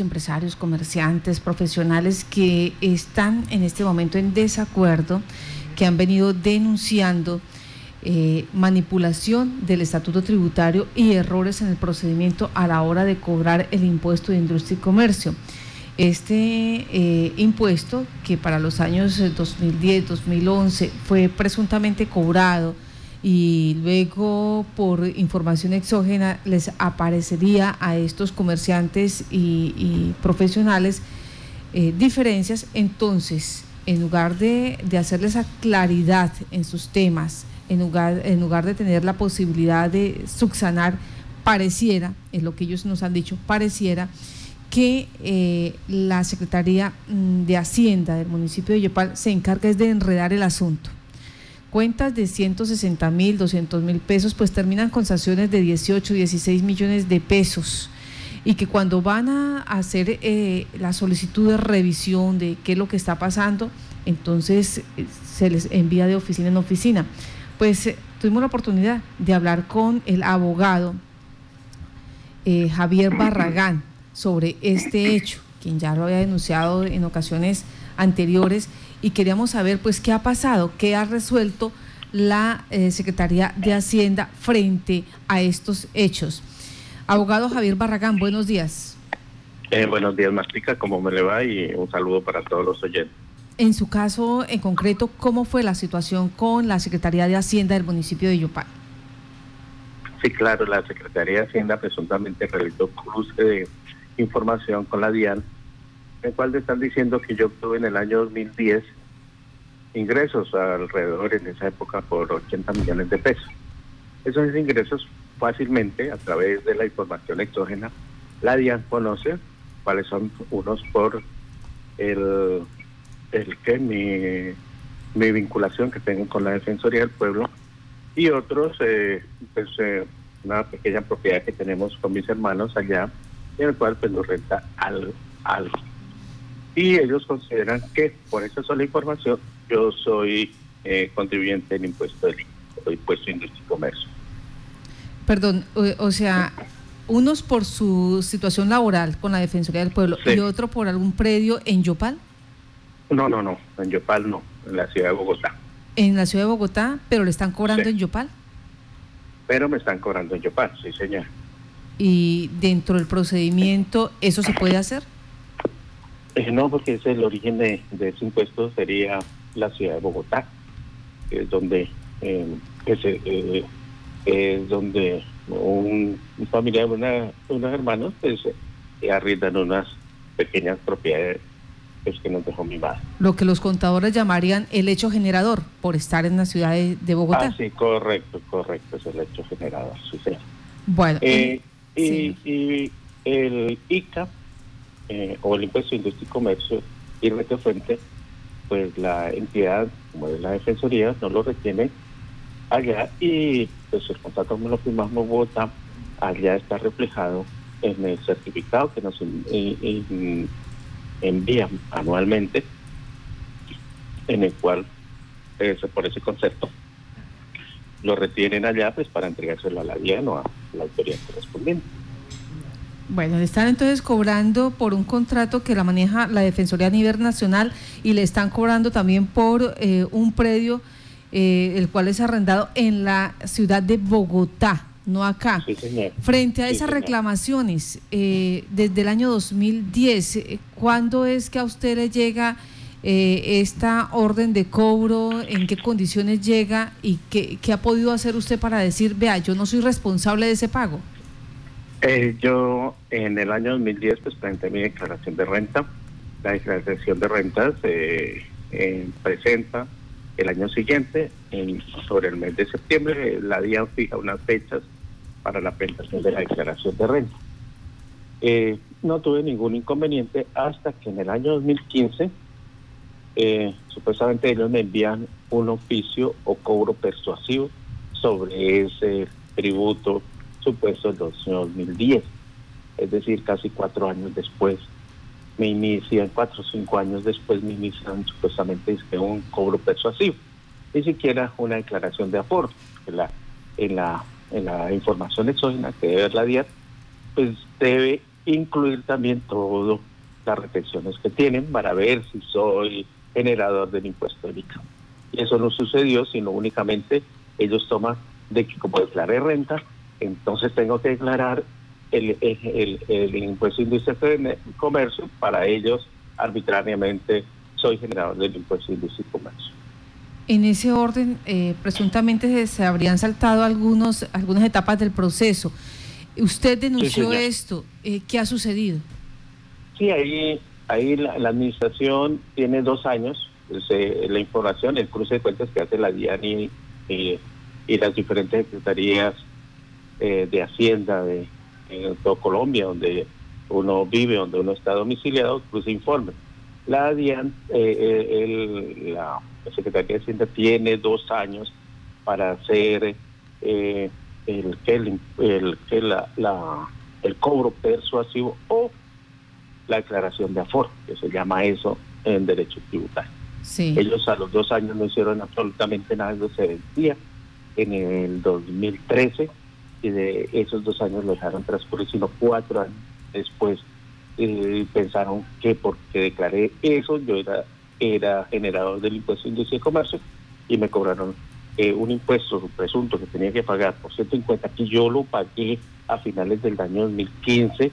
empresarios, comerciantes, profesionales que están en este momento en desacuerdo, que han venido denunciando eh, manipulación del estatuto tributario y errores en el procedimiento a la hora de cobrar el impuesto de industria y comercio. Este eh, impuesto, que para los años 2010-2011 fue presuntamente cobrado, y luego por información exógena les aparecería a estos comerciantes y, profesionales eh, diferencias, entonces en lugar de, de, hacerles a claridad en sus temas, en lugar, en lugar de tener la posibilidad de subsanar, pareciera, es lo que ellos nos han dicho, pareciera que eh, la Secretaría mm, de Hacienda del municipio de Yopal se encarga de enredar el asunto cuentas de 160 mil, 200 mil pesos, pues terminan con sanciones de 18, 16 millones de pesos. Y que cuando van a hacer eh, la solicitud de revisión de qué es lo que está pasando, entonces eh, se les envía de oficina en oficina. Pues eh, tuvimos la oportunidad de hablar con el abogado Javier Barragán sobre este hecho, quien ya lo había denunciado en ocasiones anteriores y queríamos saber pues qué ha pasado, qué ha resuelto la eh, Secretaría de Hacienda frente a estos hechos. Abogado Javier Barragán, buenos días. Eh, buenos días, Mastica, ¿cómo me le va? Y un saludo para todos los oyentes. En su caso, en concreto, ¿cómo fue la situación con la Secretaría de Hacienda del municipio de Yopal? Sí, claro, la Secretaría de Hacienda presuntamente realizó cruce de información con la DIAN el cual te están diciendo que yo obtuve en el año 2010 ingresos alrededor en esa época por 80 millones de pesos. Esos ingresos fácilmente a través de la información exógena, la DIAN conoce cuáles son unos por el, el que mi, mi vinculación que tengo con la Defensoría del Pueblo y otros, eh, pues eh, una pequeña propiedad que tenemos con mis hermanos allá, en el cual pues nos renta algo. algo y ellos consideran que por esa sola información yo soy eh, contribuyente del impuesto del impuesto de industria y comercio. Perdón, o, sea, unos por su situación laboral con la Defensoría del Pueblo y otro por algún predio en Yopal. No, no, no, en Yopal no, en la ciudad de Bogotá. En la ciudad de Bogotá, pero le están cobrando en Yopal. Pero me están cobrando en Yopal, sí, señor. ¿Y dentro del procedimiento eso se puede hacer? Eh, no, porque es el origen de, ese impuesto sería la ciudad de Bogotá, que es donde eh, eh, es donde un, familiar, una, unos hermanos, pues arriendan unas pequeñas propiedades pues, que nos dejó mi madre. Lo que los contadores llamarían el hecho generador por estar en la ciudad de, Bogotá. Ah, sí, correcto, correcto, es el hecho generador, sí, Bueno. y, y el ICA eh, o el impuesto de industria y comercio y rete fuente, pues la entidad, como es la Defensoría, no lo retiene allá y pues el contrato como lo firmamos Bogotá, allá está reflejado en el certificado que nos envían anualmente, en el cual eh, por ese concepto lo retienen allá pues para entregárselo a la DIAN o a la autoridad correspondiente. Bueno, le están entonces cobrando por un contrato que la maneja la Defensoría a nivel nacional y le están cobrando también por eh, un predio eh, el cual es arrendado en la ciudad de Bogotá, no acá. Frente a esas reclamaciones, eh, desde el año 2010, ¿cuándo es que a usted le llega esta orden de cobro? ¿En qué condiciones llega? ¿Y qué, qué ha podido hacer usted para decir, vea, yo no soy responsable de ese pago? Eh, yo en el año 2010 pues presenté mi declaración de renta. La declaración de renta se eh, presenta el año siguiente, en, sobre el mes de septiembre, la DIAN fija unas fechas para la presentación de la declaración de renta. Eh, no tuve ningún inconveniente hasta que en el año 2015 supuestamente ellos me envían un oficio o cobro persuasivo sobre ese tributo supuesto el 2010, es decir, casi cuatro años después me inician, cuatro o cinco años después me inician supuestamente un cobro persuasivo, ni siquiera una declaración de aporte, en la, en la, en la información exógena que debe ver la DIAT, pues debe incluir también todas las retenciones que tienen para ver si soy generador del impuesto de ICA. Y eso no sucedió, sino únicamente ellos toman de que como declaré renta, entonces tengo que declarar el, el, el, impuesto de industria de comercio, para ellos arbitrariamente soy generador del impuesto de industria y comercio. En ese orden, eh, presuntamente se habrían saltado algunos, algunas etapas del proceso. Usted denunció esto. Eh, ¿Qué ha sucedido? Sí, ahí, ahí la, administración tiene dos años. Pues, eh, la información, el cruce de cuentas que hace la DIAN y, y, las diferentes secretarías de Hacienda de todo Colombia, donde uno vive, donde uno está domiciliado, cruce informe. La DIAN, el, la Secretaría de Hacienda tiene dos años para hacer eh, el, el, el, la, la, el cobro persuasivo o la declaración de aforo, que se llama eso en derecho tributario. Ellos a los dos años no hicieron absolutamente nada, eso se vencía en el 2013 y de esos dos años lo dejaron transcurrir, sino cuatro años después eh, pensaron que porque declaré eso yo era era generador del impuesto de industria y comercio y me cobraron eh, un impuesto presunto que tenía que pagar por 150 que yo lo pagué a finales del año 2015,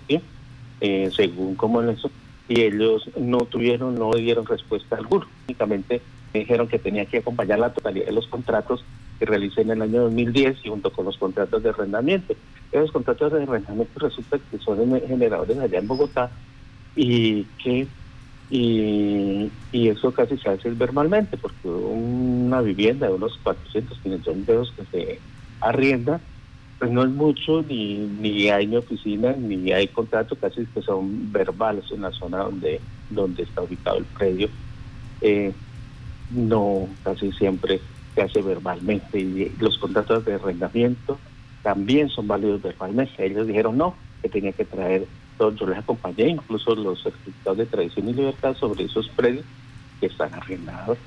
eh, según como en eso, y ellos no tuvieron, no dieron respuesta alguna. Únicamente me dijeron que tenía que acompañar la totalidad de los contratos que realicé en el año 2010 y junto con los contratos de arrendamiento. Esos contratos de arrendamiento resulta que son generadores allá en Bogotá y que y, eso casi se hace verbalmente, porque una vivienda de unos 400, 500 mil que se arrienda, pues no es mucho, ni, ni hay ni oficina, ni hay contrato, casi que son verbales en la zona donde, donde está ubicado el predio. Eh, no, casi siempre se hace verbalmente. Y los contratos de arrendamiento también son válidos verbalmente. Ellos dijeron no, que tenía que traer yo les acompañé, incluso los certificados de tradición y libertad sobre esos predios que están arrendados.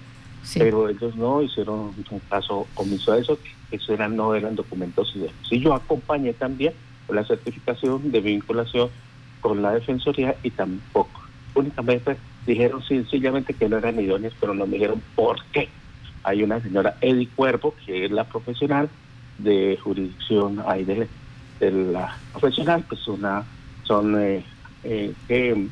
Pero ellos no hicieron un caso omiso a eso, eso eran, no eran documentos idénticos. Y yo acompañé también la certificación de vinculación con la Defensoría y tampoco. Únicamente dijeron sencillamente que no eran idóneos, pero no me dijeron por qué. Hay una señora Eddie Cuervo, que es la profesional de jurisdicción ahí de, la profesional, pues una son, eh, eh,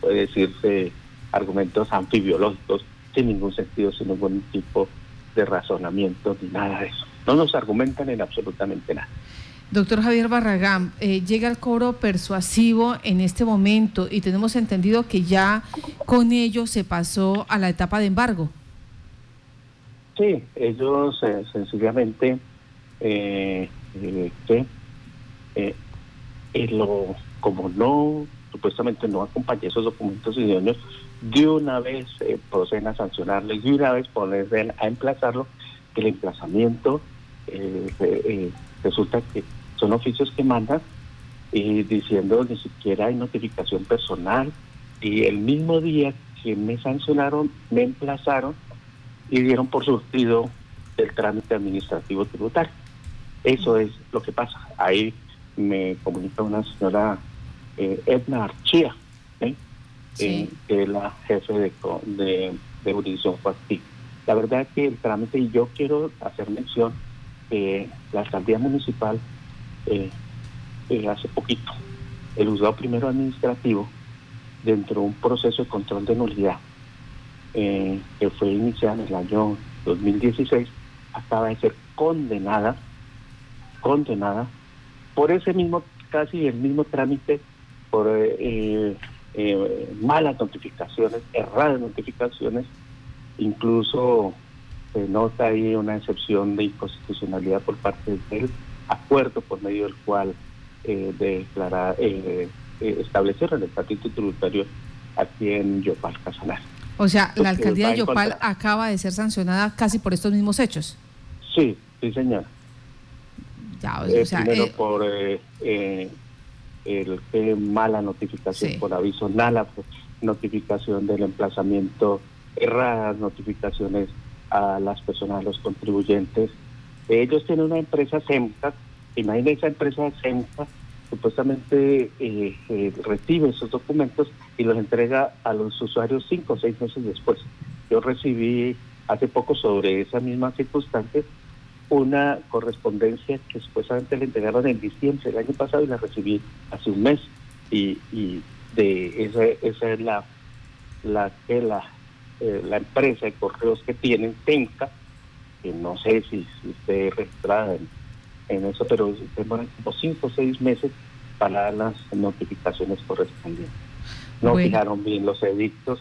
puede decirse, argumentos anfibiológicos sin ningún sentido, sin ningún tipo de razonamiento ni nada de eso. No nos argumentan en absolutamente nada. Doctor Javier Barragán, eh, llega el cobro persuasivo en este momento y tenemos entendido que ya con ello se pasó a la etapa de embargo. Sí, ellos sencillamente eh, que lo como no, supuestamente no acompañé esos documentos idóneos, de una vez eh, proceden a sancionarles, de una vez ponerse a emplazarlo, que el emplazamiento eh, eh, resulta que son oficios que mandan y diciendo ni siquiera hay notificación personal y el mismo día que me sancionaron me emplazaron y dieron por surtido el trámite administrativo tributario. Eso es lo que pasa. Ahí me comunica una señora eh, Edna Archía, ¿eh? Eh, que es la jefe de, de, de jurisdicción La verdad es que el trámite, y yo quiero hacer mención, que la alcaldía municipal hace poquito, el juzgado primero administrativo, dentro de un proceso de control de nulidad, que fue iniciado en el año 2016, acaba de ser condenada, condenada por ese mismo, casi el mismo trámite por eh, eh, malas notificaciones, erradas notificaciones, incluso se nota ahí una excepción de inconstitucionalidad por parte del acuerdo por medio del cual eh, declarar, eh, eh, establecer el estatuto tributario aquí en Yopal Casanar. O sea, la alcaldía de Yopal acaba de ser sancionada casi por estos mismos hechos. Sí, sí, señora. Ya, o sea, primero por el que mala notificación por aviso, mala notificación del emplazamiento, erradas notificaciones a las personas, a los contribuyentes. Ellos tienen una empresa SEMCA, imagínense esa empresa SEMCA supuestamente eh, eh, recibe esos documentos y los entrega a los usuarios cinco o seis meses después. Yo recibí hace poco sobre esa misma circunstancia una correspondencia que supuestamente le entregaron en diciembre del año pasado y la recibí hace un mes y, y de esa, esa es la la que la, eh, la empresa de correos que tienen Tenca que no sé si, si usted registrada en, en eso pero demoran como cinco o seis meses para las notificaciones correspondientes no fijaron bien los edictos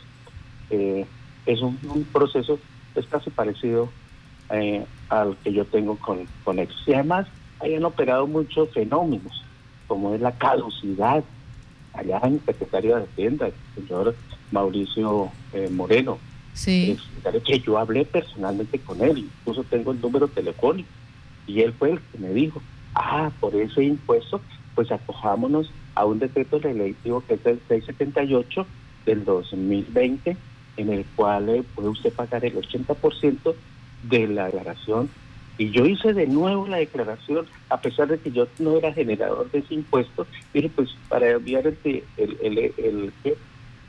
eh, es un, proceso es casi parecido eh, al que yo tengo con, con ellos. Y además hayan operado muchos fenómenos, como es la caducidad. Allá en el secretario de Hacienda, el señor Mauricio eh, Moreno, sí. que yo hablé personalmente con él, incluso tengo el número telefónico, y él fue el que me dijo, ah, por ese impuesto, pues acojámonos a un decreto legislativo que es el 678 del 2020, en el cual eh, puede usted pagar el 80% de la declaración. Y yo hice de nuevo la declaración, a pesar de que yo no era generador de ese impuesto, dije, pues para enviar el, el, el,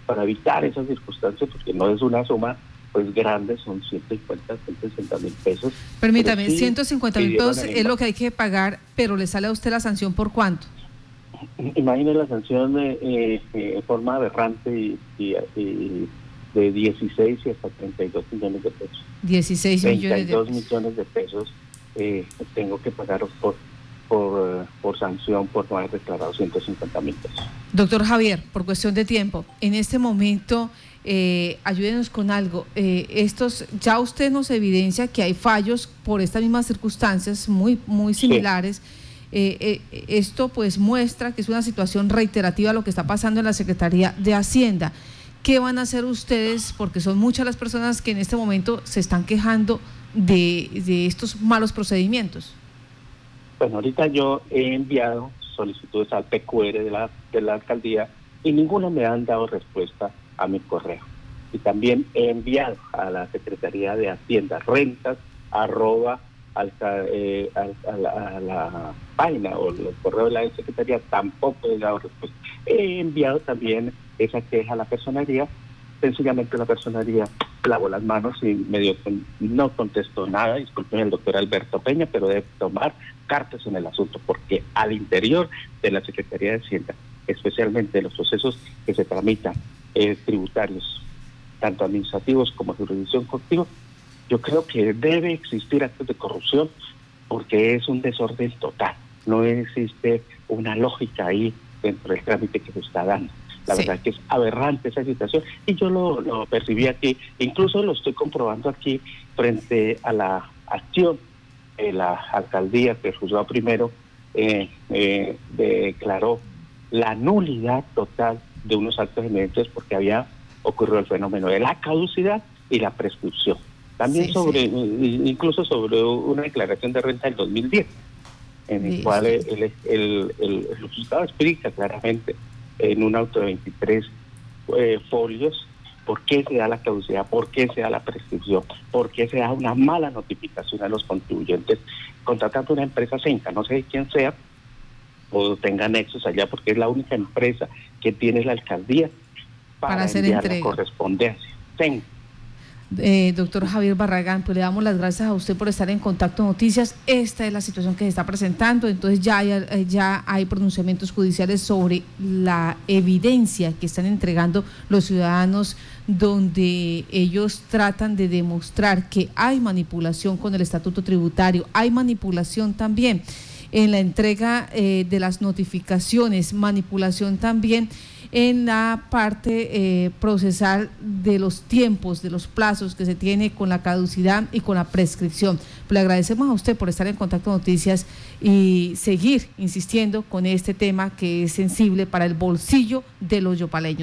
para evitar esas circunstancias, porque no es una suma pues grande, son 150, 160 mil pesos. Permítame, 150 mil pesos es lo que hay que pagar, pero le sale a usted la sanción por cuánto? Imagine la sanción eh, eh, en forma aberrante y de 16 y hasta 32 millones de pesos. 16 millones de pesos. millones de pesos eh, tengo que pagar por, por, por sanción por no haber declarado 150 mil pesos. Doctor Javier, por cuestión de tiempo, en este momento eh, ayúdenos con algo. Eh, estos, ya usted nos evidencia que hay fallos por estas mismas circunstancias muy, muy similares. Eh, esto pues muestra que es una situación reiterativa lo que está pasando en la Secretaría de Hacienda. ¿Qué van a hacer ustedes? Porque son muchas las personas que en este momento se están quejando de, estos malos procedimientos. Bueno, ahorita yo he enviado solicitudes al PQR de la, de la alcaldía y ninguno me han dado respuesta a mi correo. Y también he enviado a la Secretaría de Hacienda rentas arroba al, eh, a, la, página o el correo de la Secretaría, tampoco he dado respuesta. He enviado también esa queja a la personería, sencillamente la personería lavó las manos y medio no contestó nada, disculpen el doctor Alberto Peña, pero debe tomar cartas en el asunto, porque al interior de la Secretaría de Hacienda, especialmente los procesos que se tramitan eh, tributarios, tanto administrativos como de jurisdicción contigo, yo creo que debe existir actos de corrupción porque es un desorden total, no existe una lógica ahí dentro del trámite que se está dando. La verdad que es aberrante esa situación y yo lo, percibí aquí, incluso lo estoy comprobando aquí frente a la acción de la alcaldía que el juzgado primero eh, eh, declaró la nulidad total de unos actos emergentes porque había ocurrido el fenómeno de la caducidad y la prescripción. También sobre, incluso sobre una declaración de renta del 2010, en el cual el, el, el, el juzgado explica claramente en un auto de 23 eh, folios por qué se da la caducidad, por qué se da la prescripción, por qué se da una mala notificación a los contribuyentes contratando una empresa Senca, no sé quién sea, o tenga nexos allá, porque es la única empresa que tiene la alcaldía para, hacer enviar la correspondencia. Senca. Eh, doctor Javier Barragán, pues le damos las gracias a usted por estar en Contacto Noticias. Esta es la situación que se está presentando, entonces ya hay, eh, ya hay pronunciamientos judiciales sobre la evidencia que están entregando los ciudadanos donde ellos tratan de demostrar que hay manipulación con el estatuto tributario, hay manipulación también en la entrega eh, de las notificaciones, manipulación también en la parte eh, procesal de los tiempos, de los plazos que se tiene con la caducidad y con la prescripción. le agradecemos a usted por estar en Contacto Noticias y seguir insistiendo con este tema que es sensible para el bolsillo de los yopaleños.